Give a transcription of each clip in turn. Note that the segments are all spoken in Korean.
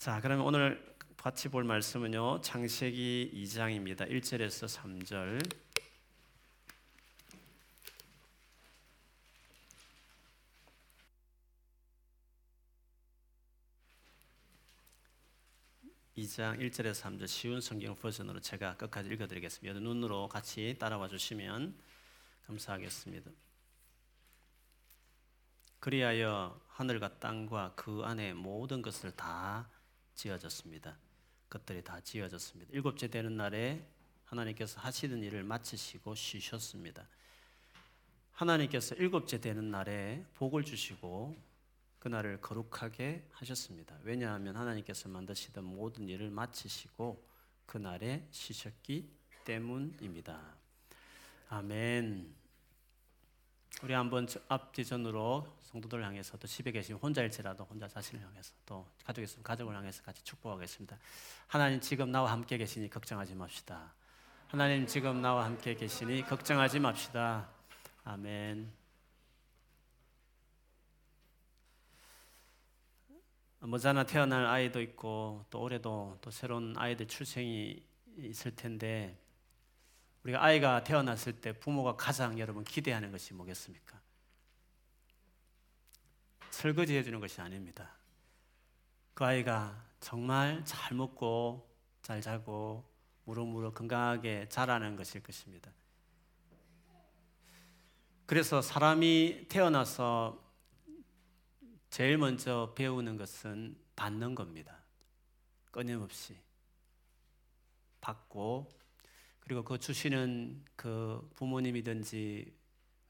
자, 그러면 오늘 같이 볼 말씀은요. 창세기 2장입니다. 1절에서 3절. (2장) 1절에서 3절 쉬운 성경 버전으로 제가 끝까지 읽어드리겠습니다. 눈으로 같이 따라와 주시면 감사하겠습니다. 그리하여 하늘과 땅과 그 안에 모든 것을 다 지어졌습니다. 것들이 다 지어졌습니다. 일곱째 되는 날에 하나님께서 하시던 일을 마치시고 쉬셨습니다. 하나님께서 일곱째 되는 날에 복을 주시고 그날을 거룩하게 하셨습니다. 왜냐하면 하나님께서 만드시던 모든 일을 마치시고 그날에 쉬셨기 때문입니다. 아멘. 우리 한번 앞뒤 전으로 성도들 향해서 또 집에 계시면 혼자일지라도 혼자 자신을 향해서 또 가족이 있으면 가족을 향해서 같이 축복하겠습니다. 하나님 지금 나와 함께 계시니 걱정하지 맙시다. 하나님 지금 나와 함께 계시니 걱정하지 맙시다. 아멘. 머지않아 태어날 아이도 있고 또 올해도 또 새로운 아이들 출생이 있을 텐데 우리가 아이가 태어났을 때 부모가 가장 여러분 기대하는 것이 뭐겠습니까? 설거지 해주는 것이 아닙니다. 그 아이가 정말 잘 먹고 잘 자고 무럭무럭 건강하게 자라는 것일 것입니다. 그래서 사람이 태어나서 제일 먼저 배우는 것은 받는 겁니다. 끊임없이 받고 그리고 그 주시는 그 부모님이든지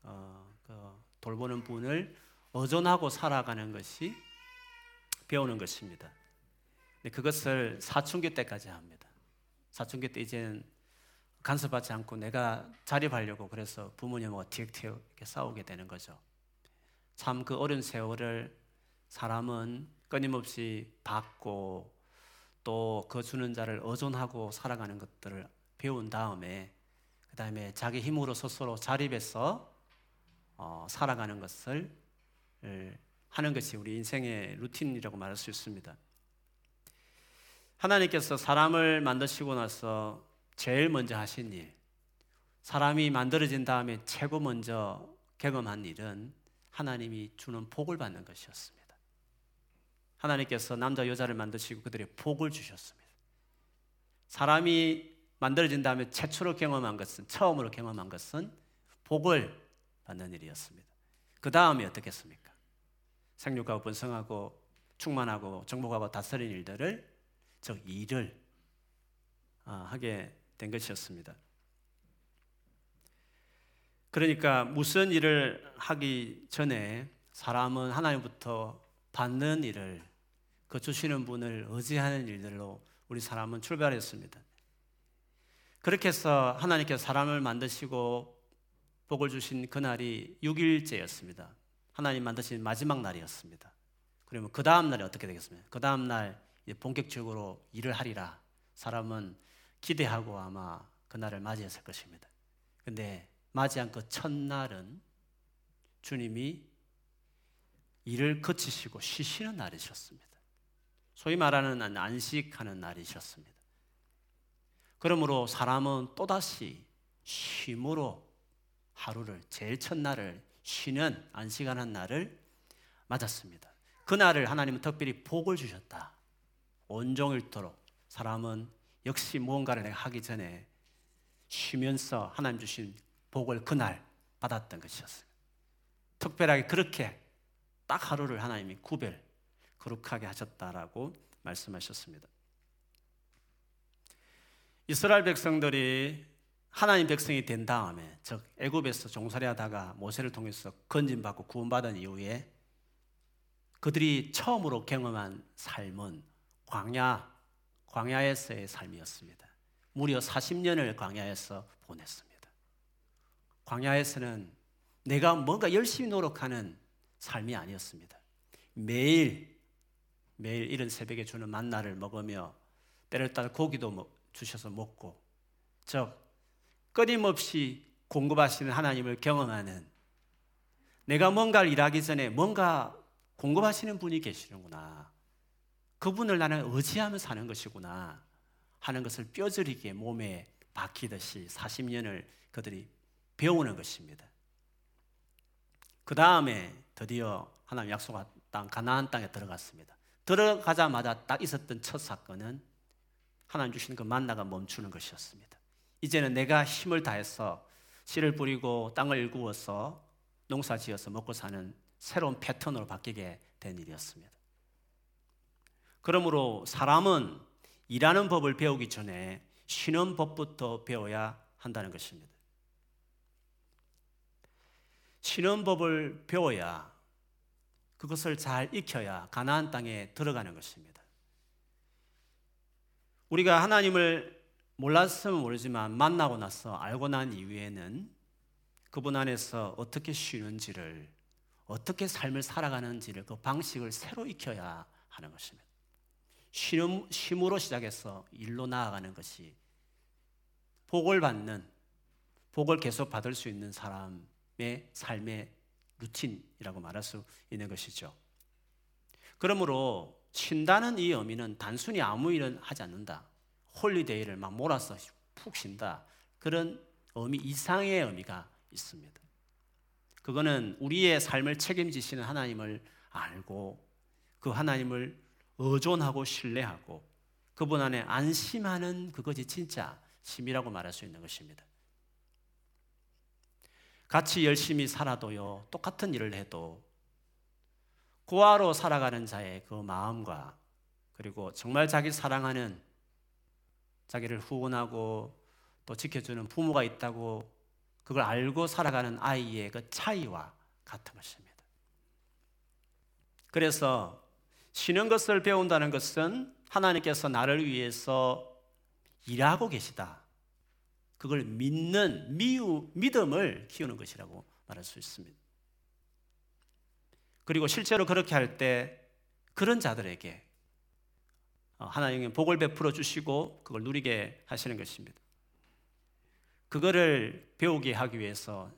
어, 그 돌보는 분을 의존하고 살아가는 것이 배우는 것입니다. 근데 그것을 사춘기 때까지 합니다. 사춘기 때 이제는 간섭하지 않고 내가 자립하려고 그래서 부모님하고 티격태격 이렇게 싸우게 되는 거죠. 참 그 어린 세월을 사람은 끊임없이 받고 또 그 주는 자를 의존하고 살아가는 것들을 배운 다음에 그 다음에 자기 힘으로 스스로 자립해서 어, 살아가는 것을 하는 것이 우리 인생의 루틴이라고 말할 수 있습니다. 하나님께서 사람을 만드시고 나서 제일 먼저 하신 일, 사람이 만들어진 다음에 최고 먼저 경험한 일은 하나님이 주는 복을 받는 것이었습니다. 하나님께서 남자 여자를 만드시고 그들의 복을 주셨습니다. 사람이 만들어진 다음에 최초로 경험한 것은 처음으로 경험한 것은 복을 받는 일이었습니다. 그 다음에 어떻겠습니까? 생육하고 번성하고 충만하고 정복하고 다스리는 일들을 즉 일을 아, 하게 된 것이었습니다. 그러니까 무슨 일을 하기 전에 사람은 하나님부터 받는 일을 그 주시는 분을 의지하는 일들로 우리 사람은 출발했습니다. 그렇게 해서 하나님께서 사람을 만드시고 복을 주신 그날이 6일째였습니다. 하나님 만드신 마지막 날이었습니다. 그러면 그 다음 날이 어떻게 되겠습니까? 그 다음 날 본격적으로 일을 하리라. 사람은 기대하고 아마 그날을 맞이했을 것입니다. 근데 맞이한 그 첫날은 주님이 일을 그치시고 쉬시는 날이셨습니다. 소위 말하는 안식하는 날이셨습니다. 그러므로 사람은 또다시 쉼으로 하루를 제일 첫날을 쉬는 안식하는 날을 맞았습니다. 그날을 하나님은 특별히 복을 주셨다. 온종일토록 사람은 역시 무언가를 하기 전에 쉬면서 하나님 주신 복을 그날 받았던 것이었어요. 특별하게 그렇게 딱 하루를 하나님이 구별 거룩하게 하셨다라고 말씀하셨습니다. 이스라엘 백성들이 하나님 백성이 된 다음에 즉 애굽에서 종살이 하다가 모세를 통해서 건진받고 구원받은 이후에 그들이 처음으로 경험한 삶은 광야 광야에서의 삶이었습니다. 무려 40년을 광야에서 보냈습니다. 광야에서는 내가 뭔가 열심히 노력하는 삶이 아니었습니다. 매일 매일 이른 새벽에 주는 만나를 먹으며 때를 따라 고기도 주셔서 먹고 즉 끊임없이 공급하시는 하나님을 경험하는 내가 뭔가를 일하기 전에 뭔가 공급하시는 분이 계시는구나. 그분을 나는 의지하며 사는 것이구나 하는 것을 뼈저리게 몸에 박히듯이 40년을 그들이 배우는 것입니다. 그 다음에 드디어 하나님 약속한 땅 가나안 땅에 들어갔습니다. 들어가자마자 딱 있었던 첫 사건은 하나님 주신 그 만나가 멈추는 것이었습니다. 이제는 내가 힘을 다해서 씨를 뿌리고 땅을 일구어서 농사 지어서 먹고 사는 새로운 패턴으로 바뀌게 된 일이었습니다. 그러므로 사람은 일하는 법을 배우기 전에 쉬는 법부터 배워야 한다는 것입니다. 쉬는 법을 배워야 그것을 잘 익혀야 가나안 땅에 들어가는 것입니다. 우리가 하나님을 몰랐으면 모르지만 만나고 나서 알고 난 이후에는 그분 안에서 어떻게 쉬는지를 어떻게 삶을 살아가는지를 그 방식을 새로 익혀야 하는 것입니다. 쉼, 쉼으로 시작해서 일로 나아가는 것이 복을 받는 복을 계속 받을 수 있는 사람의 삶의 루틴이라고 말할 수 있는 것이죠. 그러므로 쉰다는 이 의미는 단순히 아무 일은 하지 않는다. holiday를 막 몰아서 푹 쉰다. 그런 의미 이상의 의미가 있습니다. 그거는 우리의 삶을 책임지시는 하나님을 알고 그 하나님을 의존하고 신뢰하고 그분 안에 안심하는 그것이 진짜 쉼이라고 말할 수 있는 것입니다. 같이 열심히 살아도요, 똑같은 일을 해도 고아로 살아가는 자의 그 마음과 그리고 정말 자기 사랑하는 자기를 후원하고 또 지켜주는 부모가 있다고 그걸 알고 살아가는 아이의 그 차이와 같은 것입니다. 그래서 쉬는 것을 배운다는 것은 하나님께서 나를 위해서 일하고 계시다. 그걸 믿는 미우, 믿음을 키우는 것이라고 말할 수 있습니다. 그리고 실제로 그렇게 할 때 그런 자들에게 어, 하나님의 복을 베풀어 주시고 그걸 누리게 하시는 것입니다. 그거를 배우게 하기 위해서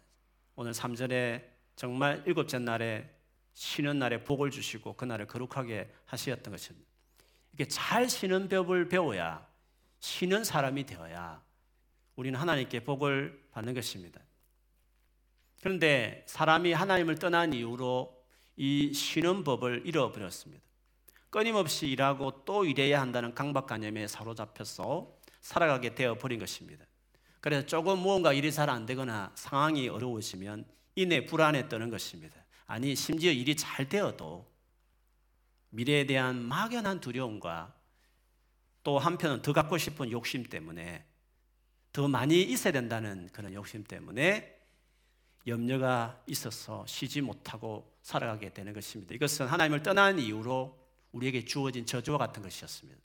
오늘 3절에 정말 일곱째 날에 쉬는 날에 복을 주시고 그날을 거룩하게 하셨던 것입니다. 이렇게 잘 쉬는 법을 배워야 쉬는 사람이 되어야 우리는 하나님께 복을 받는 것입니다. 그런데 사람이 하나님을 떠난 이후로 이 쉬는 법을 잃어버렸습니다. 끊임없이 일하고 또 일해야 한다는 강박관념에 사로잡혀서 살아가게 되어 버린 것입니다. 그래서 조금 무언가 일이 잘 안 되거나 상황이 어려우시면 이내 불안에 떠는 것입니다. 아니, 심지어 일이 잘 되어도 미래에 대한 막연한 두려움과 또 한편은 더 갖고 싶은 욕심 때문에 더 많이 있어야 된다는 그런 욕심 때문에 염려가 있어서 쉬지 못하고 살아가게 되는 것입니다. 이것은 하나님을 떠난 이후로 우리에게 주어진 저주와 같은 것이었습니다.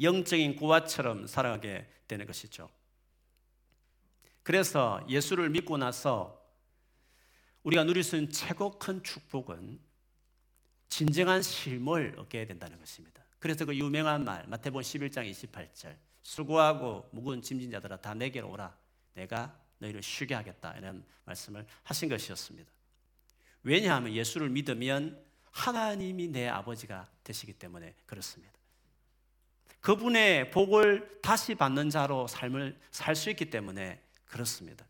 영적인 고아처럼 살아가게 되는 것이죠. 그래서 예수를 믿고 나서 우리가 누릴 수 있는 최고 큰 축복은 진정한 쉼을 얻게 된다는 것입니다. 그래서 그 유명한 말 마태복음 11장 28절 수고하고 무거운 짐진 자들아 다 내게로 오라 내가 너희를 쉬게 하겠다 이런 말씀을 하신 것이었습니다. 왜냐하면 예수를 믿으면 하나님이 내 아버지가 되시기 때문에 그렇습니다. 그분의 복을 다시 받는 자로 삶을 살 수 있기 때문에 그렇습니다.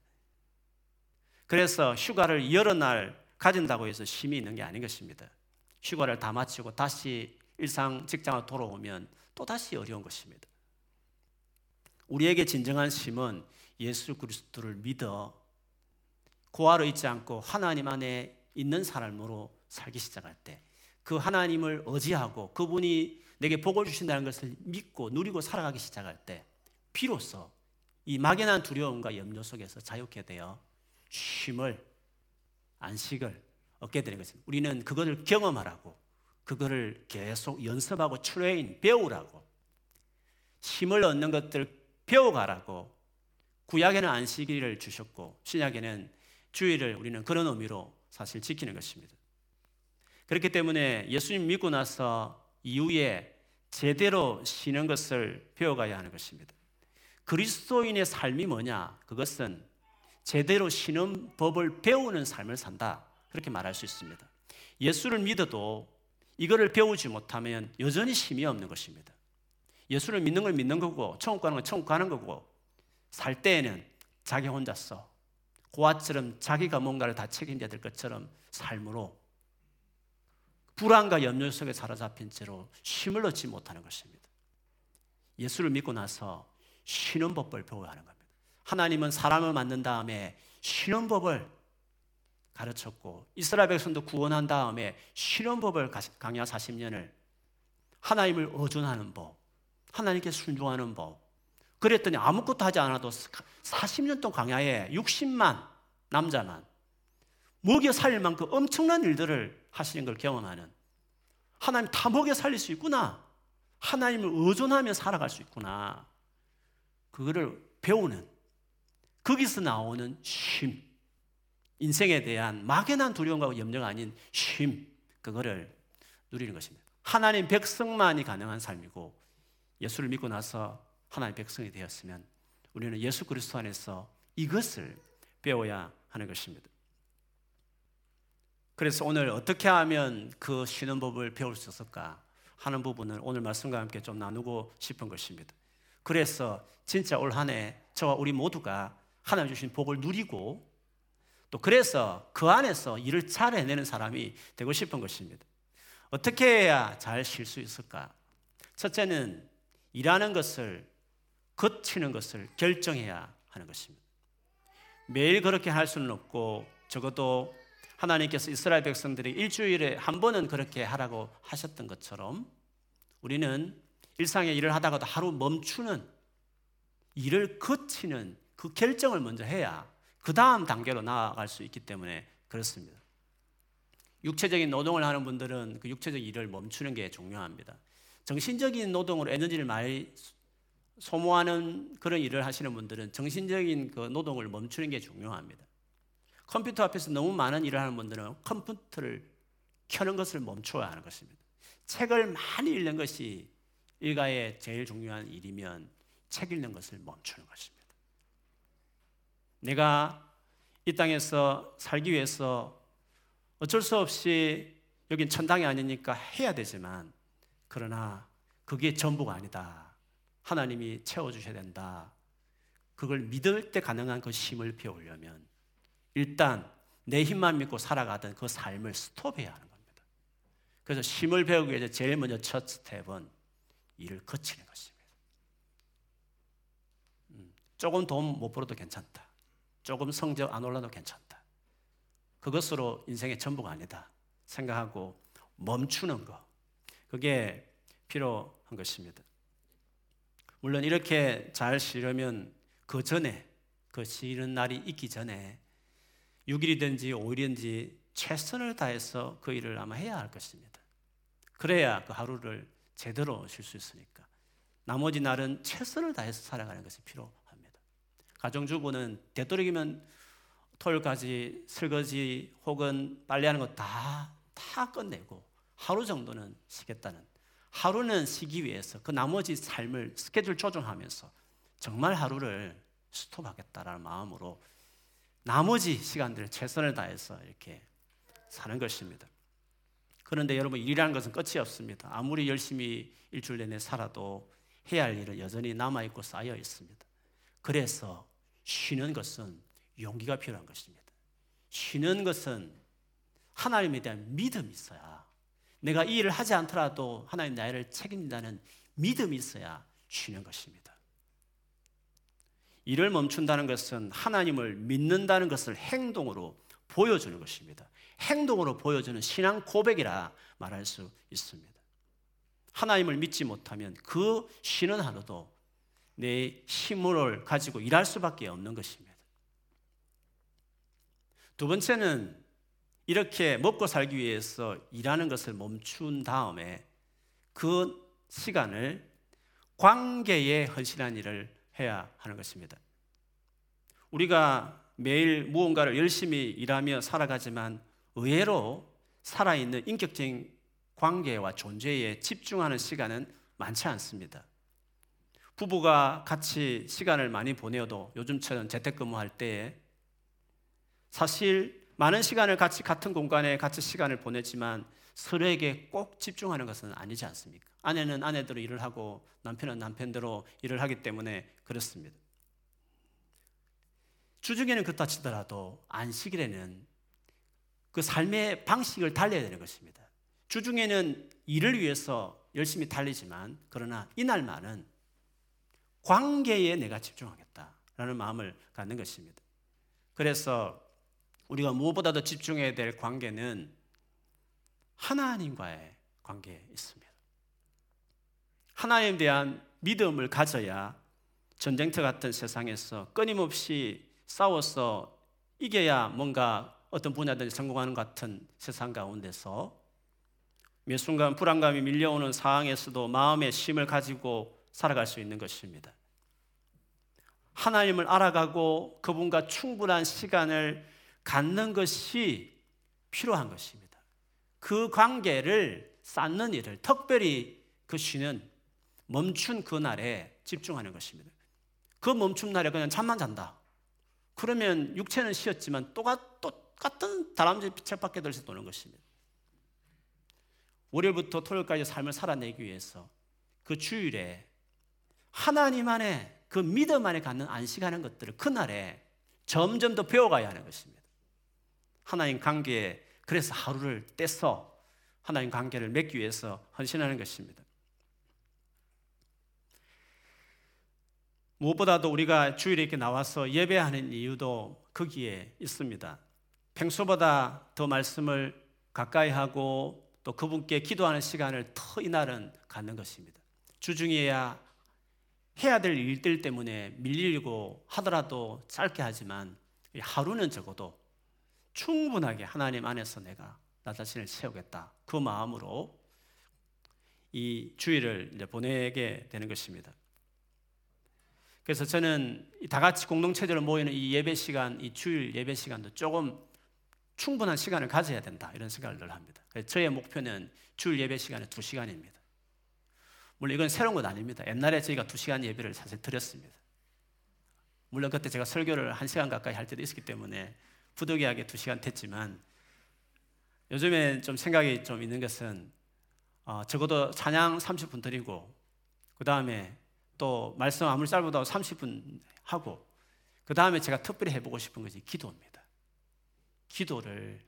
그래서 휴가를 여러 날 가진다고 해서 쉼이 있는 게 아닌 것입니다. 휴가를 다 마치고 다시 일상 직장으로 돌아오면 또 다시 어려운 것입니다. 우리에게 진정한 쉼은 예수 그리스도를 믿어 고아로 있지 않고 하나님 안에 있는 삶으로 살기 시작할 때 그 하나님을 의지하고 그분이 내게 복을 주신다는 것을 믿고 누리고 살아가기 시작할 때 비로소 이 막연한 두려움과 염려 속에서 자유케 되어 쉼을 안식을 얻게 되는 것입니다. 우리는 그것을 경험하라고 그거를 계속 연습하고 train 배우라고 힘을 얻는 것들 배워가라고 구약에는 안식일을 주셨고 신약에는 주일을 우리는 그런 의미로 사실 지키는 것입니다. 그렇기 때문에 예수님 믿고 나서 이후에 제대로 쉬는 것을 배워가야 하는 것입니다. 그리스도인의 삶이 뭐냐? 그것은 제대로 쉬는 법을 배우는 삶을 산다. 그렇게 말할 수 있습니다. 예수를 믿어도 이거를 배우지 못하면 여전히 힘이 없는 것입니다. 예수를 믿는 걸 믿는 거고 천국 가는 건 천국 가는 거고 살 때에는 자기 혼자서 고아처럼 자기가 뭔가를 다 책임져야 될 것처럼 삶으로 불안과 염려 속에 사로잡힌 채로 힘을 얻지 못하는 것입니다. 예수를 믿고 나서 쉬는 법을 배워야 하는 겁니다. 하나님은 사람을 만든 다음에 쉬는 법을 가르쳤고 이스라엘 백성도 구원한 다음에 쉬는 법을 강야 40년을 하나님을 의존하는 법, 하나님께 순종하는 법. 그랬더니 아무것도 하지 않아도 40년 동안 강야에 60만 남자만 먹여 살릴 만큼 엄청난 일들을 하시는 걸 경험하는 하나님 다 먹여 살릴 수 있구나. 하나님을 의존하며 살아갈 수 있구나. 그거를 배우는 거기서 나오는 쉼. 인생에 대한 막연한 두려움과 염려가 아닌 쉼. 그거를 누리는 것입니다. 하나님 백성만이 가능한 삶이고 예수를 믿고 나서 하나님 백성이 되었으면 우리는 예수 그리스도 안에서 이것을 배워야 하는 것입니다. 그래서 오늘 어떻게 하면 그 쉬는 법을 배울 수 있을까 하는 부분을 오늘 말씀과 함께 좀 나누고 싶은 것입니다. 그래서 진짜 올 한 해 저와 우리 모두가 하나님 주신 복을 누리고 또 그래서 그 안에서 일을 잘 해내는 사람이 되고 싶은 것입니다. 어떻게 해야 잘 쉴 수 있을까? 첫째는 일하는 것을 거치는 것을 결정해야 하는 것입니다. 매일 그렇게 할 수는 없고 적어도 하나님께서 이스라엘 백성들이 일주일에 한 번은 그렇게 하라고 하셨던 것처럼 우리는 일상의 일을 하다가도 하루 멈추는 일을 거치는 그 결정을 먼저 해야 그 다음 단계로 나아갈 수 있기 때문에 그렇습니다. 육체적인 노동을 하는 분들은 그 육체적 일을 멈추는 게 중요합니다. 정신적인 노동으로 에너지를 많이 소모하는 그런 일을 하시는 분들은 정신적인 그 노동을 멈추는 게 중요합니다. 컴퓨터 앞에서 너무 많은 일을 하는 분들은 컴퓨터를 켜는 것을 멈춰야 하는 것입니다. 책을 많이 읽는 것이 일가의 제일 중요한 일이면 책 읽는 것을 멈추는 것입니다. 내가 이 땅에서 살기 위해서 어쩔 수 없이 여긴 천당이 아니니까 해야 되지만 그러나 그게 전부가 아니다. 하나님이 채워주셔야 된다. 그걸 믿을 때 가능한 그 힘을 배우려면 일단 내 힘만 믿고 살아가던 그 삶을 스톱해야 하는 겁니다. 그래서 힘을 배우기 위해서 제일 먼저 첫 스텝은 일을 거치는 것입니다. 음, 조금 돈 못 벌어도 괜찮다. 조금 성적 안 올라도 괜찮다. 그것으로 인생의 전부가 아니다. 생각하고 멈추는 거. 그게 필요한 것입니다. 물론 이렇게 잘 쉬려면 그 전에 그 쉬는 날이 있기 전에 6일이든지 5일이든지 최선을 다해서 그 일을 아마 해야 할 것입니다. 그래야 그 하루를 제대로 쉴 수 있으니까. 나머지 날은 최선을 다해서 살아가는 것이 필요합니다. 가정주부는 되도록이면 토요일까지 설거지 혹은 빨래하는 거 다 다 끝내고 하루 정도는 쉬겠다는 하루는 쉬기 위해서 그 나머지 삶을 스케줄 조정하면서 정말 하루를 스톱하겠다라는 마음으로 나머지 시간들을 최선을 다해서 이렇게 사는 것입니다. 그런데 여러분 일이라는 것은 끝이 없습니다. 아무리 열심히 일주일 내내 살아도 해야 할 일은 여전히 남아 있고 쌓여 있습니다. 그래서 쉬는 것은 용기가 필요한 것입니다. 쉬는 것은 하나님에 대한 믿음이 있어야 내가 이 일을 하지 않더라도 하나님 나를 책임진다는 믿음이 있어야 쉬는 것입니다. 일을 멈춘다는 것은 하나님을 믿는다는 것을 행동으로 보여주는 것입니다. 행동으로 보여주는 신앙 고백이라 말할 수 있습니다. 하나님을 믿지 못하면 그 쉬는 하루도 내 힘을 가지고 일할 수밖에 없는 것입니다. 두 번째는 이렇게 먹고 살기 위해서 일하는 것을 멈춘 다음에 그 시간을 관계에 헌신한 일을 해야 하는 것입니다. 우리가 매일 무언가를 열심히 일하며 살아가지만 의외로 살아있는 인격적인 관계와 존재에 집중하는 시간은 많지 않습니다. 부부가 같이 시간을 많이 보내어도 요즘처럼 재택근무할 때에 사실 많은 시간을 같이 같은 공간에 같이 시간을 보내지만 서로에게 꼭 집중하는 것은 아니지 않습니까? 아내는 아내대로 일을 하고 남편은 남편대로 일을 하기 때문에 그렇습니다. 주중에는 그렇다 치더라도 안식일에는 그 삶의 방식을 달려야 되는 것입니다. 주중에는 일을 위해서 열심히 달리지만 그러나 이날만은 관계에 내가 집중하겠다라는 마음을 갖는 것입니다. 그래서 우리가 무엇보다도 집중해야 될 관계는 하나님과의 관계에 있습니다. 하나님에 대한 믿음을 가져야 전쟁터 같은 세상에서 끊임없이 싸워서 이겨야 뭔가 어떤 분야든 성공하는 같은 세상 가운데서 몇 순간 불안감이 밀려오는 상황에서도 마음의 힘을 가지고 살아갈 수 있는 것입니다. 하나님을 알아가고 그분과 충분한 시간을 갖는 것이 필요한 것입니다. 그 관계를 쌓는 일을 특별히 그 쉬는 멈춘 그 날에 집중하는 것입니다. 그 멈춤 날에 그냥 잠만 잔다. 그러면 육체는 쉬었지만 똑같은 다람쥐 빛밖에 들서 도는 것입니다. 월요일부터 토요일까지 삶을 살아내기 위해서 그 주일에 하나님 안에 그 믿음 안에 갖는 안식하는 것들을 그날에 점점 더 배워가야 하는 것입니다. 하나님 관계에 그래서 하루를 떼서 하나님 관계를 맺기 위해서 헌신하는 것입니다. 무엇보다도 우리가 주일에 이렇게 나와서 예배하는 이유도 거기에 있습니다. 평소보다 더 말씀을 가까이 하고 또 그분께 기도하는 시간을 더 이날은 갖는 것입니다. 주중에야 해야 될 일들 때문에 밀리고 하더라도 짧게 하지만 하루는 적어도 충분하게 하나님 안에서 내가 나 자신을 채우겠다. 그 마음으로 이 주일을 보내게 되는 것입니다. 그래서 저는 다 같이 공동체적으로 모이는 이 예배 시간, 이 주일 예배 시간도 조금 충분한 시간을 가져야 된다. 이런 생각을 늘 합니다. 저의 목표는 주일 예배 시간은 두 시간입니다. 물론 이건 새로운 건 아닙니다. 옛날에 저희가 두 시간 예배를 사실 드렸습니다. 물론 그때 제가 설교를 한 시간 가까이 할 때도 있었기 때문에 부득이하게 두 시간 됐지만 요즘에 좀 생각이 좀 있는 것은 어, 적어도 찬양 30분 드리고 그 다음에 또 말씀 아무리 짧아도 30분 하고 그 다음에 제가 특별히 해보고 싶은 것이 기도입니다. 기도를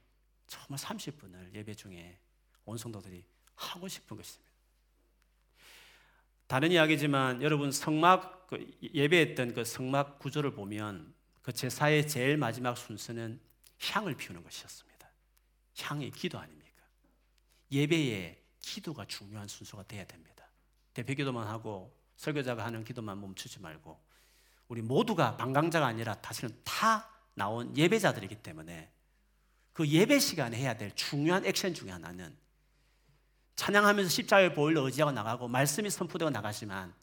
정말 30분을 예배 중에 온 성도들이 하고 싶은 것입니다. 다른 이야기지만 여러분 성막 그 예배했던 그 성막 구조를 보면 그 제사의 제일 마지막 순서는 향을 피우는 것이었습니다. 향이 기도 아닙니까? 예배에 기도가 중요한 순서가 돼야 됩니다. 대표 기도만 하고 설교자가 하는 기도만 멈추지 말고 우리 모두가 방강자가 아니라 다시는 다 나온 예배자들이기 때문에 그 예배 시간에 해야 될 중요한 액션 중에 하나는 찬양하면서 십자가의 보일러 의지하고 나가고 말씀이 선포되고 나가지만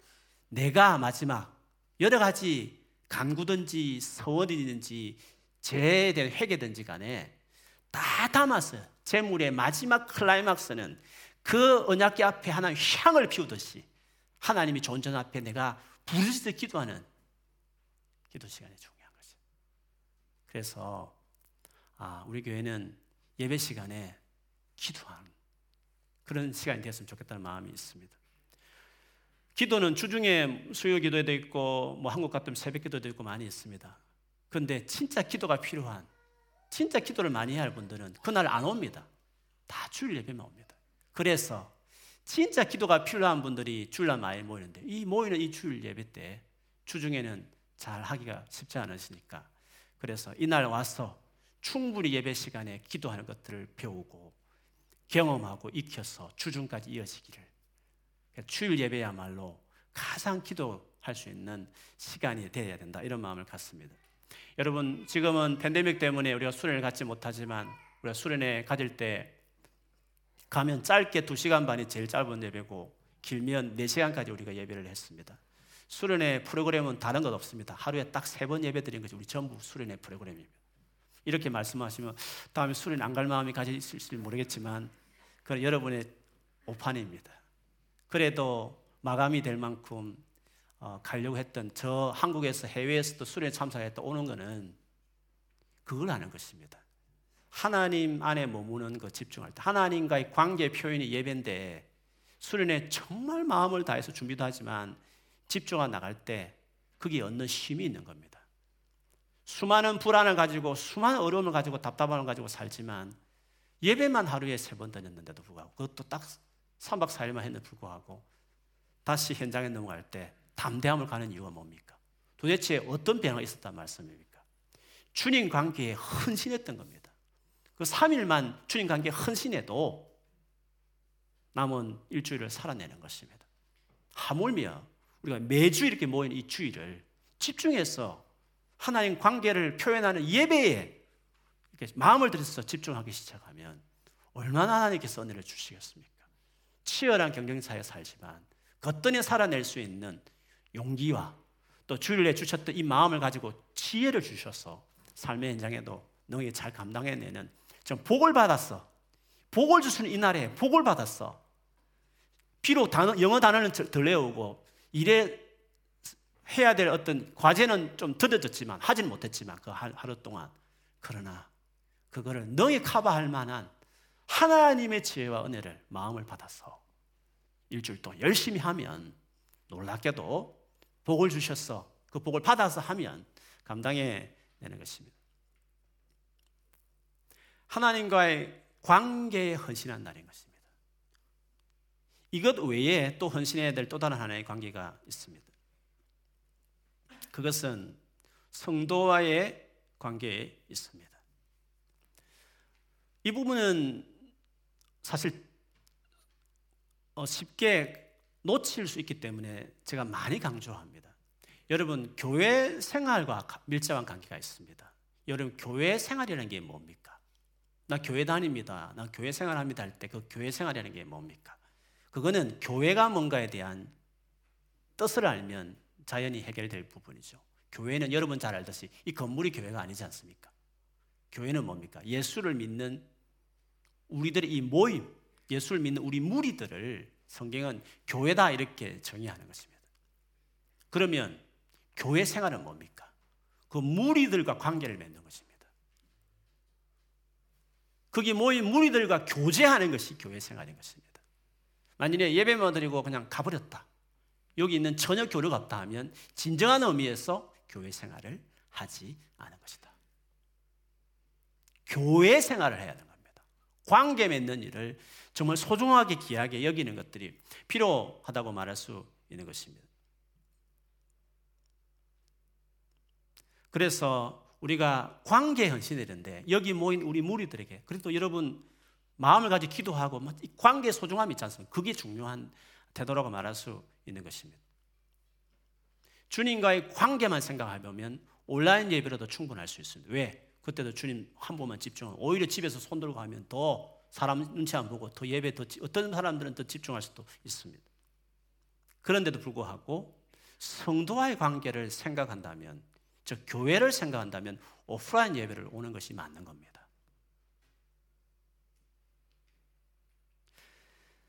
내가 마지막 여러 가지 간구든지 서원이든지 죄에 대한 회개든지 간에 다 담았어요. 재물의 마지막 클라이막스는 그 언약계 앞에 하나님 향을 피우듯이 하나님이 존전 앞에 내가 부르짖어 기도하는 기도 시간이 중요한 거죠. 그래서 아, 우리 교회는 예배 시간에 기도하는 그런 시간이 됐으면 좋겠다는 마음이 있습니다. 기도는 주중에 수요 기도도 있고 뭐 한국 같으면 새벽 기도도 있고 많이 있습니다. 그런데 진짜 기도가 필요한 진짜 기도를 많이 할 분들은 그날 안 옵니다. 다 주일 예배만 옵니다. 그래서 진짜 기도가 필요한 분들이 주일날 많이 모이는데 이 모이는 이 주일 예배 때 주중에는 잘 하기가 쉽지 않으시니까 그래서 이날 와서 충분히 예배 시간에 기도하는 것들을 배우고 경험하고 익혀서 주중까지 이어지기를 주일 예배야말로 가장 기도할 수 있는 시간이 되어야 된다 이런 마음을 갖습니다. 여러분 지금은 팬데믹 때문에 우리가 수련을 갖지 못하지만 우리가 수련회 가질 때 가면 짧게 2시간 반이 제일 짧은 예배고 길면 4시간까지 우리가 예배를 했습니다. 수련회 프로그램은 다른 것 없습니다. 하루에 딱 세 번 예배 드린 것이 우리 전부 수련회 프로그램입니다. 이렇게 말씀하시면 다음에 수련회 안 갈 마음이 가지실지 모르겠지만 그건 여러분의 오판입니다. 그래도 마감이 될 만큼 어, 가려고 했던 저 한국에서 해외에서도 수련회 참석했다 오는 거는 그걸 하는 것입니다. 하나님 안에 머무는 그 집중할 때 하나님과의 관계 표현이 예배인데 수련회 정말 마음을 다해서 준비도 하지만 집중하 나갈 때 그게 얻는 힘이 있는 겁니다. 수많은 불안을 가지고 수많은 어려움을 가지고 답답함을 가지고 살지만 예배만 하루에 세 번 다녔는데도 불구하고 그것도 딱 3박 4일만 했는데 불구하고 다시 현장에 넘어갈 때 담대함을 가는 이유가 뭡니까? 도대체 어떤 변화가 있었단 말씀입니까? 주님 관계에 헌신했던 겁니다. 그 3일만 주님 관계에 헌신해도 남은 일주일을 살아내는 것입니다. 하물며 우리가 매주 이렇게 모인 이 주일을 집중해서 하나님 관계를 표현하는 예배에 이렇게 마음을 들여서 집중하기 시작하면 얼마나 하나님께서 은혜를 주시겠습니까? 치열한 경쟁사에 살지만 거뜬히 살아낼 수 있는 용기와 또 주일에 주셨던 이 마음을 가지고 지혜를 주셔서 삶의 현장에도 너희 잘 감당해내는 좀 복을 받았어. 복을 주시는 이 날에 복을 받았어. 비록 단어, 영어 단어는 덜 외우고 일에 해야 될 어떤 과제는 좀 더뎌졌지만 하지는 못했지만 그 하루 동안 그러나 그거를 너희 커버할 만한 하나님의 지혜와 은혜를 마음을 받아서 일주일 동안 열심히 하면 놀랍게도 복을 주셨어. 그 복을 받아서 하면 감당해 내는 것입니다. 하나님과의 관계에 헌신한 날인 것입니다. 이것 외에 또 헌신해야 될 또 다른 하나의 관계가 있습니다. 그것은 성도와의 관계에 있습니다. 이 부분은 사실 어, 쉽게 놓칠 수 있기 때문에 제가 많이 강조합니다. 여러분, 교회 생활과 밀접한 관계가 있습니다. 여러분, 교회 생활이라는 게 뭡니까? 나 교회 다닙니다. 나 교회 생활합니다 할 때 그 교회 생활이라는 게 뭡니까? 그거는 교회가 뭔가에 대한 뜻을 알면 자연히 해결될 부분이죠. 교회는 여러분 잘 알듯이 이 건물이 교회가 아니지 않습니까? 교회는 뭡니까? 예수를 믿는 우리들의 이 모임, 예수를 믿는 우리 무리들을 성경은 교회다 이렇게 정의하는 것입니다. 그러면 교회 생활은 뭡니까? 그 무리들과 관계를 맺는 것입니다. 거기 모인 무리들과 교제하는 것이 교회 생활인 것입니다. 만일에 예배만 드리고 그냥 가버렸다. 여기 있는 전혀 교류가 없다 하면 진정한 의미에서 교회 생활을 하지 않은 것이다. 교회 생활을 해야 되는 겁니다. 관계 맺는 일을 정말 소중하게 귀하게 여기는 것들이 필요하다고 말할 수 있는 것입니다. 그래서 우리가 관계 헌신이는데 여기 모인 우리 무리들에게 그래도 여러분 마음을 가지고 기도하고 관계 소중함이 있지 않습니까? 그게 중요한 태도라고 말할 수 있는 것입니다. 주님과의 관계만 생각해보면 온라인 예배로도 충분할 수 있습니다. 왜? 그때도 주님 한 번만 집중하고 오히려 집에서 손 들고 하면 더 사람 눈치 안 보고 더 예배 더 어떤 사람들은 더 집중할 수도 있습니다. 그런데도 불구하고 성도와의 관계를 생각한다면 즉 교회를 생각한다면 오프라인 예배를 오는 것이 맞는 겁니다.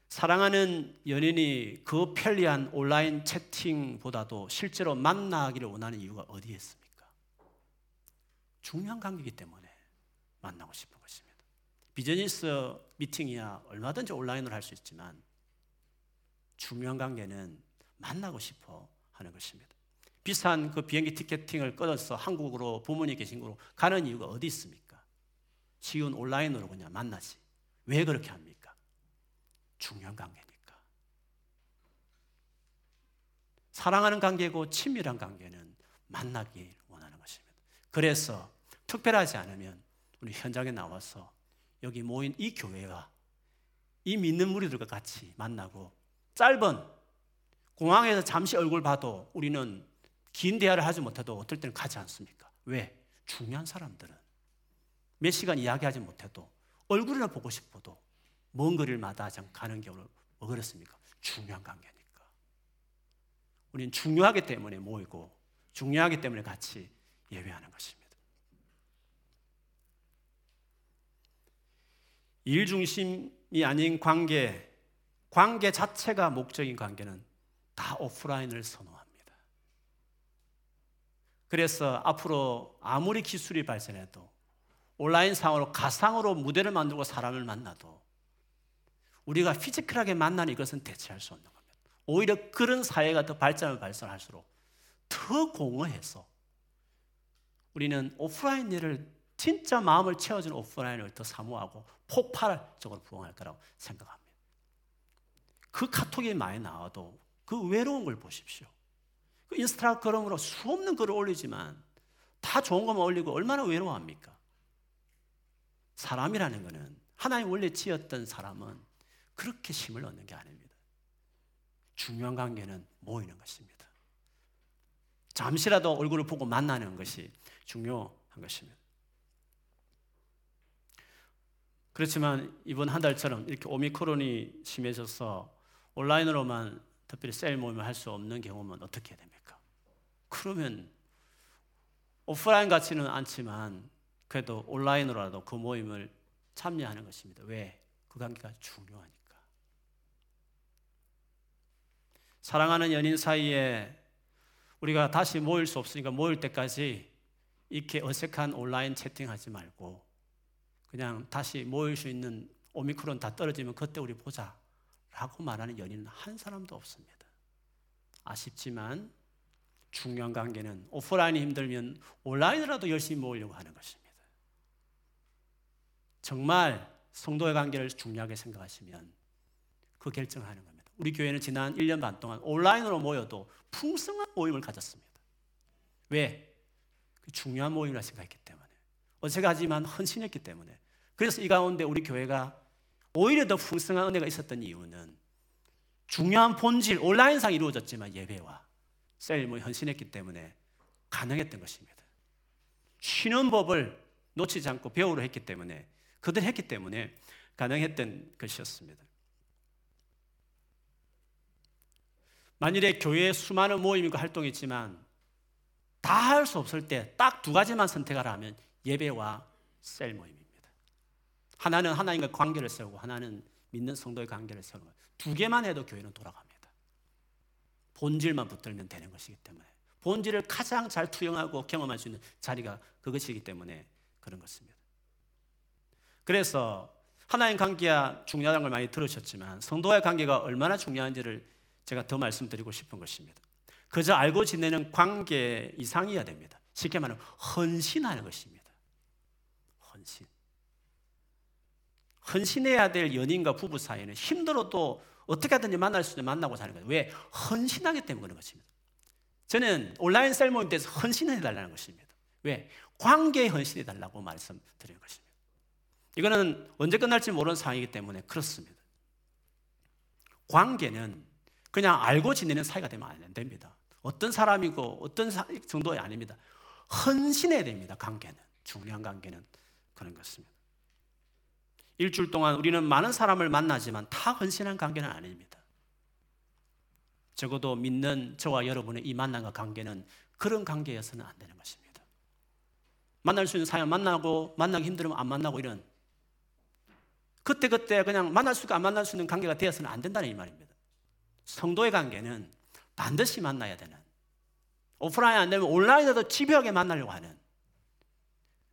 사랑하는 연인이 그 편리한 온라인 채팅보다도 실제로 만나기를 원하는 이유가 어디에 있습니까? 중요한 관계이기 때문에 만나고 싶은 것입니다. 비즈니스 미팅이야 얼마든지 온라인으로 할 수 있지만 중요한 관계는 만나고 싶어 하는 것입니다. 비싼 그 비행기 티켓팅을 끊어서 한국으로 부모님 계신 곳으로 가는 이유가 어디 있습니까? 쉬운 온라인으로 그냥 만나지. 왜 그렇게 합니까? 중요한 관계니까. 사랑하는 관계고 친밀한 관계는 만나기 원하는 것입니다. 그래서 특별하지 않으면 우리 현장에 나와서 여기 모인 이 교회와 이 믿는 무리들과 같이 만나고 짧은 공항에서 잠시 얼굴 봐도 우리는 긴 대화를 하지 못해도 어떨 때는 가지 않습니까? 왜? 중요한 사람들은 몇 시간 이야기하지 못해도 얼굴이나 보고 싶어도 먼 거리를 마다하지 가는 경우는 뭐 그렇습니까? 중요한 관계니까. 우리는 중요하기 때문에 모이고 중요하기 때문에 같이 예배하는 것입니다. 일 중심이 아닌 관계, 관계 자체가 목적인 관계는 다 오프라인을 선호합니다. 그래서 앞으로 아무리 기술이 발전해도 온라인 상으로 가상으로 무대를 만들고 사람을 만나도 우리가 피지컬하게 만나는 이것은 대체할 수 없는 겁니다. 오히려 그런 사회가 더 발전을 발전할수록 더 공허해서 우리는 오프라인 일을 진짜 마음을 채워주는 오프라인을 더 사모하고 폭발적으로 부응할 거라고 생각합니다. 그 카톡이 많이 나와도 그 외로운 걸 보십시오. 그 인스타그램으로 수없는 글을 올리지만 다 좋은 것만 올리고 얼마나 외로워합니까? 사람이라는 것은 하나님 원래 지었던 사람은 그렇게 힘을 얻는 게 아닙니다. 중요한 관계는 모이는 것입니다. 잠시라도 얼굴을 보고 만나는 것이 중요한 것입니다. 그렇지만 이번 한 달처럼 이렇게 오미크론이 심해져서 온라인으로만 특별히 셀 모임을 할 수 없는 경우면 어떻게 해야 됩니까? 그러면 오프라인 같지는 않지만 그래도 온라인으로라도 그 모임을 참여하는 것입니다. 왜? 그 관계가 중요하니까. 사랑하는 연인 사이에 우리가 다시 모일 수 없으니까 모일 때까지 이렇게 어색한 온라인 채팅하지 말고 그냥 다시 모일 수 있는 오미크론 다 떨어지면 그때 우리 보자 라고 말하는 연인은 한 사람도 없습니다. 아쉽지만 중요한 관계는 오프라인이 힘들면 온라인으로도 열심히 모으려고 하는 것입니다. 정말 성도의 관계를 중요하게 생각하시면 그 결정하는 겁니다. 우리 교회는 지난 1년 반 동안 온라인으로 모여도 풍성한 모임을 가졌습니다. 왜? 그 중요한 모임이라 생각했기 때문에. 어색하지만 헌신했기 때문에. 그래서 이 가운데 우리 교회가 오히려 더 풍성한 은혜가 있었던 이유는 중요한 본질, 온라인상 이루어졌지만 예배와 셀모이 헌신했기 때문에 가능했던 것입니다. 쉬는 법을 놓치지 않고 배우려 했기 때문에 그들 했기 때문에 가능했던 것이었습니다. 만일에 교회에 수많은 모임과 활동이 있지만 다 할 수 없을 때 딱 두 가지만 선택하라 하면 예배와 셀 모임입니다. 하나는 하나님과 관계를 세우고 하나는 믿는 성도의 관계를 세우는 두 개만 해도 교회는 돌아갑니다. 본질만 붙들면 되는 것이기 때문에 본질을 가장 잘 투영하고 경험할 수 있는 자리가 그것이기 때문에 그런 것입니다. 그래서 하나님 관계가 중요하다는 걸 많이 들으셨지만 성도와의 관계가 얼마나 중요한지를 제가 더 말씀드리고 싶은 것입니다. 그저 알고 지내는 관계 이상이어야 됩니다. 쉽게 말하면 헌신하는 것입니다. 헌신. 헌신해야 될 연인과 부부 사이는 힘들어도 어떻게 하든지 만날 수 있는 만나고 사는 거예요. 왜? 헌신하기 때문에 그런 것입니다. 저는 온라인 셀 모임 때서 헌신해 달라는 것입니다. 왜? 관계에 헌신해 달라고 말씀드리는 것입니다. 이거는 언제 끝날지 모르는 상황이기 때문에 그렇습니다. 관계는 그냥 알고 지내는 사이가 되면 안 됩니다. 어떤 사람이고 어떤 정도가 아닙니다. 헌신해야 됩니다. 관계는 중요한 관계는 그런 것입니다. 일주일 동안 우리는 많은 사람을 만나지만 다 헌신한 관계는 아닙니다. 적어도 믿는 저와 여러분의 이 만남과 관계는 그런 관계여서는 안 되는 것입니다. 만날 수 있는 사람 만나고 만나기 힘들면 안 만나고 이런 그때그때 그냥 만날 수 있고 안 만날 수 있는 관계가 되어서는 안 된다는 이 말입니다. 성도의 관계는 반드시 만나야 되는 오프라인 안 되면 온라인에도 집요하게 만나려고 하는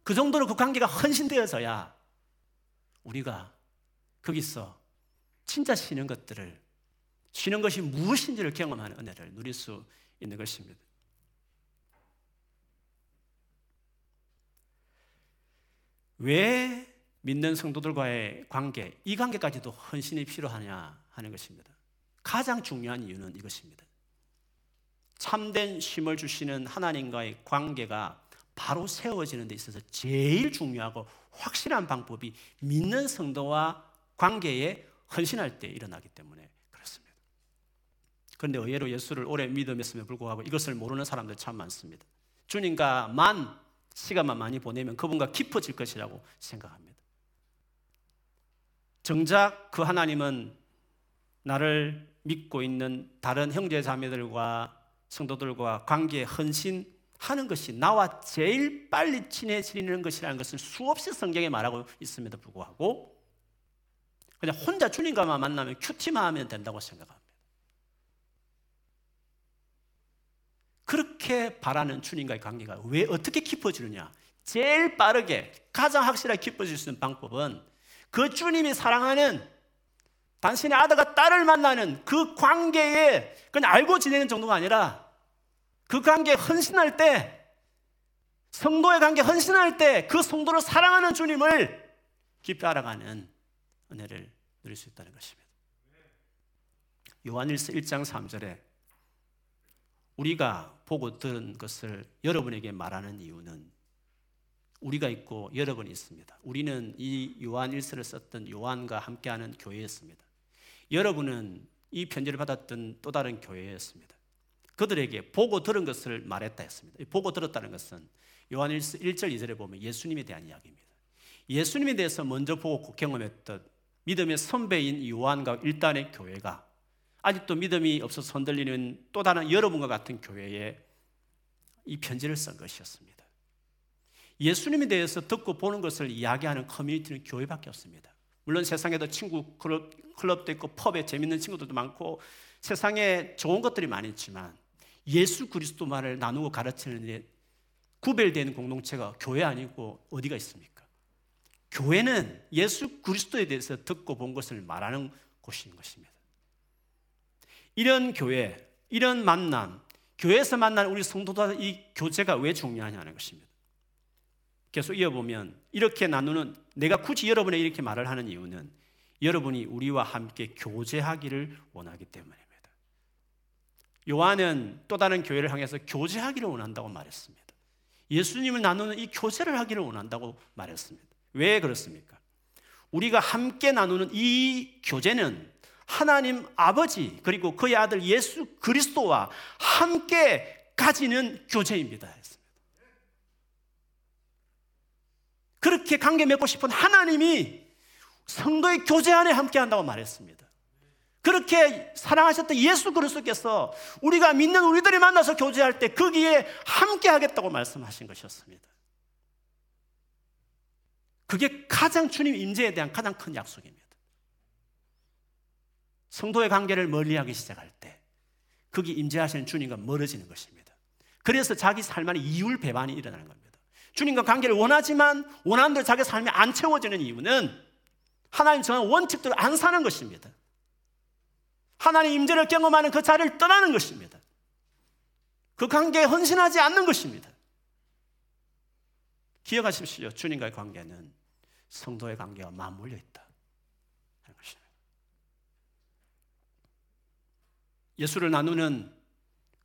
그 정도로 그 관계가 헌신되어서야 우리가 거기서 진짜 쉬는 것들을 쉬는 것이 무엇인지를 경험하는 은혜를 누릴 수 있는 것입니다. 왜 믿는 성도들과의 관계, 이 관계까지도 헌신이 필요하냐 하는 것입니다. 가장 중요한 이유는 이것입니다. 참된 쉼을 주시는 하나님과의 관계가 바로 세워지는 데 있어서 제일 중요하고 확실한 방법이 믿는 성도와 관계에 헌신할 때 일어나기 때문에 그렇습니다. 그런데 의외로 예수를 오래 믿음했음에 불구하고 이것을 모르는 사람들 참 많습니다. 주님과만 시간만 많이 보내면 그분과 깊어질 것이라고 생각합니다. 정작 그 하나님은 나를 믿고 있는 다른 형제 자매들과 성도들과 관계에 헌신 하는 것이 나와 제일 빨리 친해지는 것이라는 것을 수없이 성경에 말하고 있음에도 불구하고 그냥 혼자 주님과만 만나면 큐티만 하면 된다고 생각합니다. 그렇게 바라는 주님과의 관계가 왜 어떻게 깊어지느냐? 제일 빠르게 가장 확실하게 기뻐질 수 있는 방법은 그 주님이 사랑하는 당신의 아들과 딸을 만나는 그 관계에 그냥 알고 지내는 정도가 아니라 그 관계에 헌신할 때 성도의 관계 헌신할 때 그 성도를 사랑하는 주님을 깊이 알아가는 은혜를 누릴 수 있다는 것입니다. 요한일서 1장 3절에 우리가 보고 들은 것을 여러분에게 말하는 이유는 우리가 있고 여러분이 있습니다. 우리는 이 요한일서를 썼던 요한과 함께하는 교회였습니다. 여러분은 이 편지를 받았던 또 다른 교회였습니다. 그들에게 보고 들은 것을 말했다 했습니다. 보고 들었다는 것은 요한일서 1절 2절에 보면 예수님에 대한 이야기입니다. 예수님에 대해서 먼저 보고 경험했던 믿음의 선배인 요한과 일단의 교회가 아직도 믿음이 없어서 흔들리는 또 다른 여러분과 같은 교회에 이 편지를 쓴 것이었습니다. 예수님에 대해서 듣고 보는 것을 이야기하는 커뮤니티는 교회밖에 없습니다. 물론 세상에도 친구 클럽도 있고 펍에 재밌는 친구들도 많고 세상에 좋은 것들이 많이 있지만 예수 그리스도 말을 나누고 가르치는 구별되는 공동체가 교회 아니고 어디가 있습니까? 교회는 예수 그리스도에 대해서 듣고 본 것을 말하는 곳인 것입니다. 이런 교회, 이런 만남, 교회에서 만난 우리 성도들 이 교제가 왜 중요하냐는 것입니다. 계속 이어보면 이렇게 나누는 내가 굳이 여러분에 이렇게 말을 하는 이유는 여러분이 우리와 함께 교제하기를 원하기 때문입니다. 요한은 또 다른 교회를 향해서 교제하기를 원한다고 말했습니다. 예수님을 나누는 이 교제를 하기를 원한다고 말했습니다. 왜 그렇습니까? 우리가 함께 나누는 이 교제는 하나님 아버지 그리고 그의 아들 예수 그리스도와 함께 가지는 교제입니다. 그렇게 관계 맺고 싶은 하나님이 성도의 교제 안에 함께 한다고 말했습니다. 그렇게 사랑하셨던 예수 그리스도께서 우리가 믿는 우리들이 만나서 교제할 때 거기에 함께 하겠다고 말씀하신 것이었습니다. 그게 가장 주님 임재에 대한 가장 큰 약속입니다. 성도의 관계를 멀리하기 시작할 때 거기 임재하시는 주님과 멀어지는 것입니다. 그래서 자기 삶 안에 이율 배반이 일어나는 겁니다. 주님과 관계를 원하지만 원하는 대로 자기 삶이 안 채워지는 이유는 하나님 정한 원칙대로 안 사는 것입니다. 하나님 임재를 경험하는 그 자리를 떠나는 것입니다. 그 관계에 헌신하지 않는 것입니다. 기억하십시오. 주님과의 관계는 성도의 관계와 맞물려 있다. 하는 것입니다. 예수를 나누는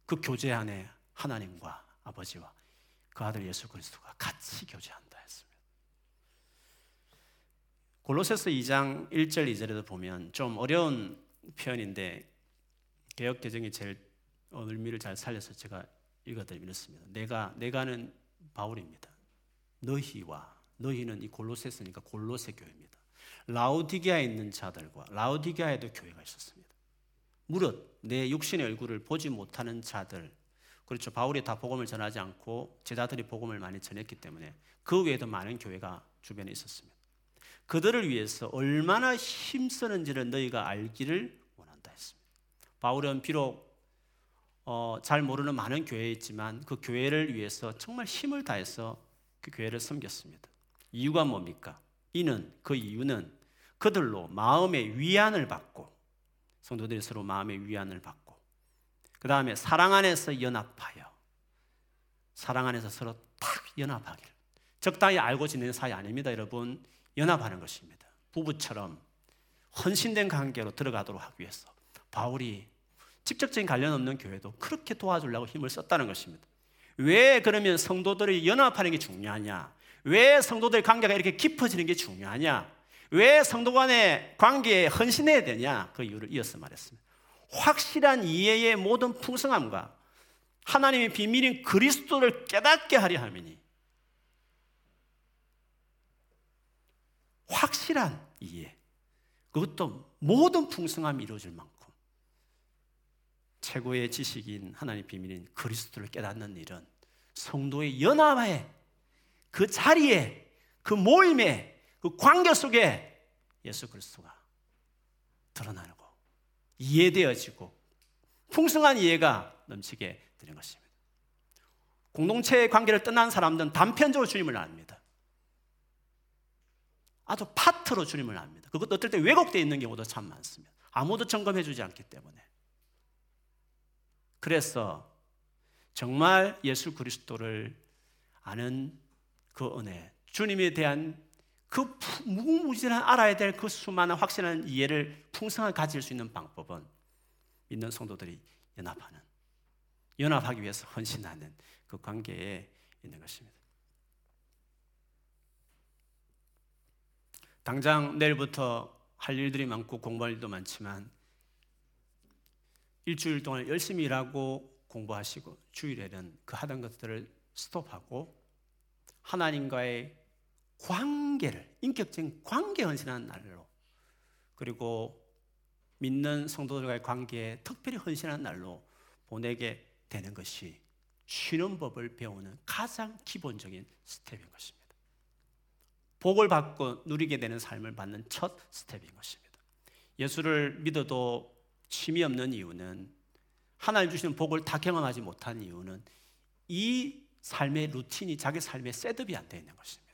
그 교제 안에 하나님과 아버지와 그 아들 예수 그리스도가 같이 교제한다 했습니다. 골로새서 2장 1절 2절에도 보면 좀 어려운 표현인데 개혁 개정이 제일 의미를 잘 살려서 제가 읽어드리겠습니다. 내가 내가는 바울입니다. 너희와 너희는 이 골로새서니까 골로새 교회입니다. 라우디게아에 있는 자들과 라우디게아에도 교회가 있었습니다. 무릇 내 육신의 얼굴을 보지 못하는 자들 그렇죠. 바울이 다 복음을 전하지 않고 제자들이 복음을 많이 전했기 때문에 그 외에도 많은 교회가 주변에 있었습니다. 그들을 위해서 얼마나 힘쓰는지를 너희가 알기를 원한다 했습니다. 바울은 비록 어, 잘 모르는 많은 교회에 있지만 그 교회를 위해서 정말 힘을 다해서 그 교회를 섬겼습니다. 이유가 뭡니까? 이는 그 이유는 그들로 마음의 위안을 받고 성도들이 서로 마음의 위안을 받고 그 다음에 사랑 안에서 연합하여 사랑 안에서 서로 탁 연합하기를 적당히 알고 지내는 사이 아닙니다 여러분 연합하는 것입니다. 부부처럼 헌신된 관계로 들어가도록 하기 위해서 바울이 직접적인 관련 없는 교회도 그렇게 도와주려고 힘을 썼다는 것입니다. 왜 그러면 성도들이 연합하는 게 중요하냐? 왜 성도들 관계가 이렇게 깊어지는 게 중요하냐? 왜 성도 간의 관계에 헌신해야 되냐? 그 이유를 이어서 말했습니다. 확실한 이해의 모든 풍성함과 하나님의 비밀인 그리스도를 깨닫게 하려 함이니 확실한 이해 그것도 모든 풍성함이 이루어질 만큼 최고의 지식인 하나님의 비밀인 그리스도를 깨닫는 일은 성도의 연합에 그 자리에 그 모임에 그 관계 속에 예수 그리스도가 드러나는 이해되어지고 풍성한 이해가 넘치게 되는 것입니다. 공동체의 관계를 떠난 사람들은 단편적으로 주님을 압니다. 아주 파트로 주님을 압니다. 그것도 어떨 때 왜곡되어 있는 경우도 참 많습니다. 아무도 점검해 주지 않기 때문에. 그래서 정말 예수 그리스도를 아는 그 은혜, 주님에 대한 그 무궁무진한 알아야 될 그 수많은 확신한 이해를 풍성하게 가질 수 있는 방법은 믿는 성도들이 연합하는, 연합하기 위해서 헌신하는 그 관계에 있는 것입니다. 당장 내일부터 할 일들이 많고 공부할 일도 많지만 일주일 동안 열심히 일하고 공부하시고 주일에는 그 하던 것들을 스톱하고 하나님과의 관계를 인격적인 관계 헌신하는 날로 그리고 믿는 성도들과의 관계에 특별히 헌신하는 날로 보내게 되는 것이 쉬는 법을 배우는 가장 기본적인 step인 것입니다. 복을 받고 누리게 되는 삶을 받는 첫 step인 것입니다. 예수를 믿어도 쉼이 없는 이유는 하나님 주시는 복을 다 경험하지 못한 이유는 이 삶의 루틴이 자기 삶의 setup이 안 되어 있는 것입니다.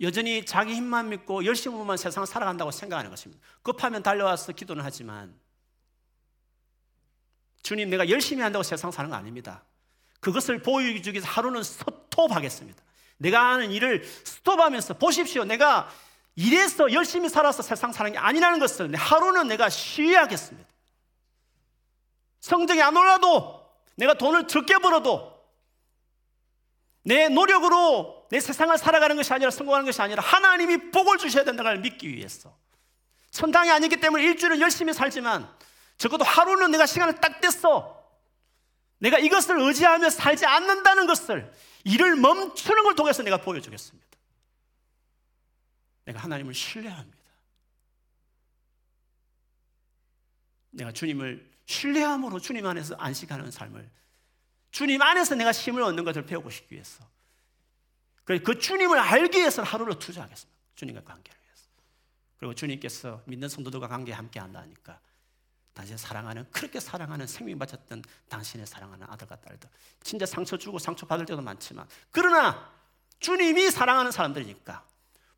여전히 자기 힘만 믿고 열심히만 세상을 살아간다고 생각하는 것입니다. 급하면 달려와서 기도는 하지만 주님 내가 열심히 한다고 세상 사는 거 아닙니다. 그것을 보여주기 위해서 하루는 스톱하겠습니다. 내가 하는 일을 스톱하면서 보십시오. 내가 이래서 열심히 살아서 세상 사는 게 아니라는 것을 하루는 내가 쉬어야겠습니다. 성적이 안 올라도 내가 돈을 적게 벌어도 내 노력으로 내 세상을 살아가는 것이 아니라 성공하는 것이 아니라 하나님이 복을 주셔야 된다는 걸 믿기 위해서 천당이 아니기 때문에 일주일은 열심히 살지만 적어도 하루는 내가 시간을 딱 뗐어 내가 이것을 의지하며 살지 않는다는 것을 일을 멈추는 걸 통해서 내가 보여주겠습니다. 내가 하나님을 신뢰합니다. 내가 주님을 신뢰함으로 주님 안에서 안식하는 삶을 주님 안에서 내가 힘을 얻는 것을 싶기 위해서 그 주님을 알기 위해서 하루를 투자하겠습니다. 주님과 관계를 위해서. 그리고 주님께서 믿는 성도들과 관계 함께 한다니까 당신 사랑하는 그렇게 사랑하는 생명 바쳤던 당신의 사랑하는 아들과 딸들. 진짜 상처 주고 상처 받을 때도 많지만. 그러나 주님이 사랑하는 사람들이니까.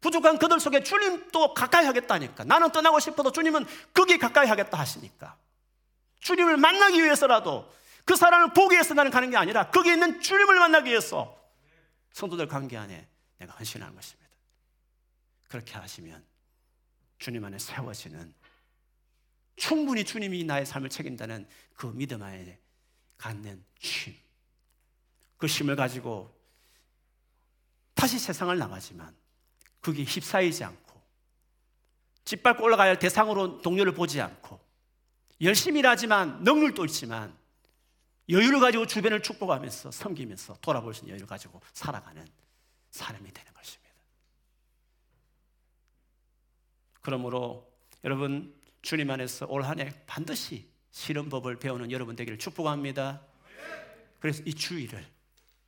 부족한 그들 속에 주님도 가까이 하겠다니까. 나는 떠나고 싶어도 주님은 거기 가까이 하겠다 하시니까. 주님을 만나기 위해서라도 그 사람을 보기 위해서 나는 가는 게 아니라 거기 있는 주님을 만나기 위해서 성도들 관계 안에 내가 헌신하는 것입니다. 그렇게 하시면 주님 안에 세워지는 충분히 주님이 나의 삶을 책임다는 그 믿음 안에 갖는 쉼. 그 쉼을 가지고 다시 세상을 나가지만 그게 휩싸이지 않고 짓밟고 올라가야 할 대상으로 동료를 보지 않고 열심히 일하지만 능률도 있지만 여유를 가지고 주변을 축복하면서 섬기면서 돌아볼 수 있는 여유를 가지고 살아가는 사람이 되는 것입니다. 그러므로 여러분 주님 안에서 올 한 해 반드시 실은 법을 배우는 여러분 되기를 축복합니다. 그래서 이 주의를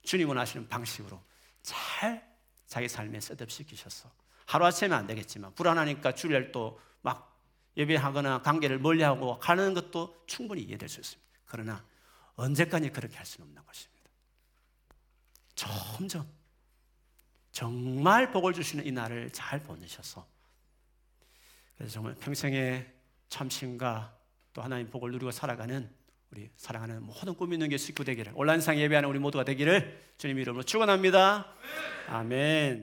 주님 원하시는 방식으로 잘 자기 삶에 셋업시키셔서 하루아침에 안 되겠지만 불안하니까 주일 또막 예배하거나 관계를 멀리하고 가는 것도 충분히 이해될 수 있습니다. 그러나 언제까지 그렇게 할 수는 없는 것입니다. 점점 정말 복을 주시는 이 날을 잘 보내셔서 그래서 정말 평생에 참신과 또 하나님 복을 누리고 살아가는 우리 사랑하는 모든 꿈 있는 게 식구 되기를 온라인상 예배하는 우리 모두가 되기를 주님 이름으로 축원합니다. 아멘.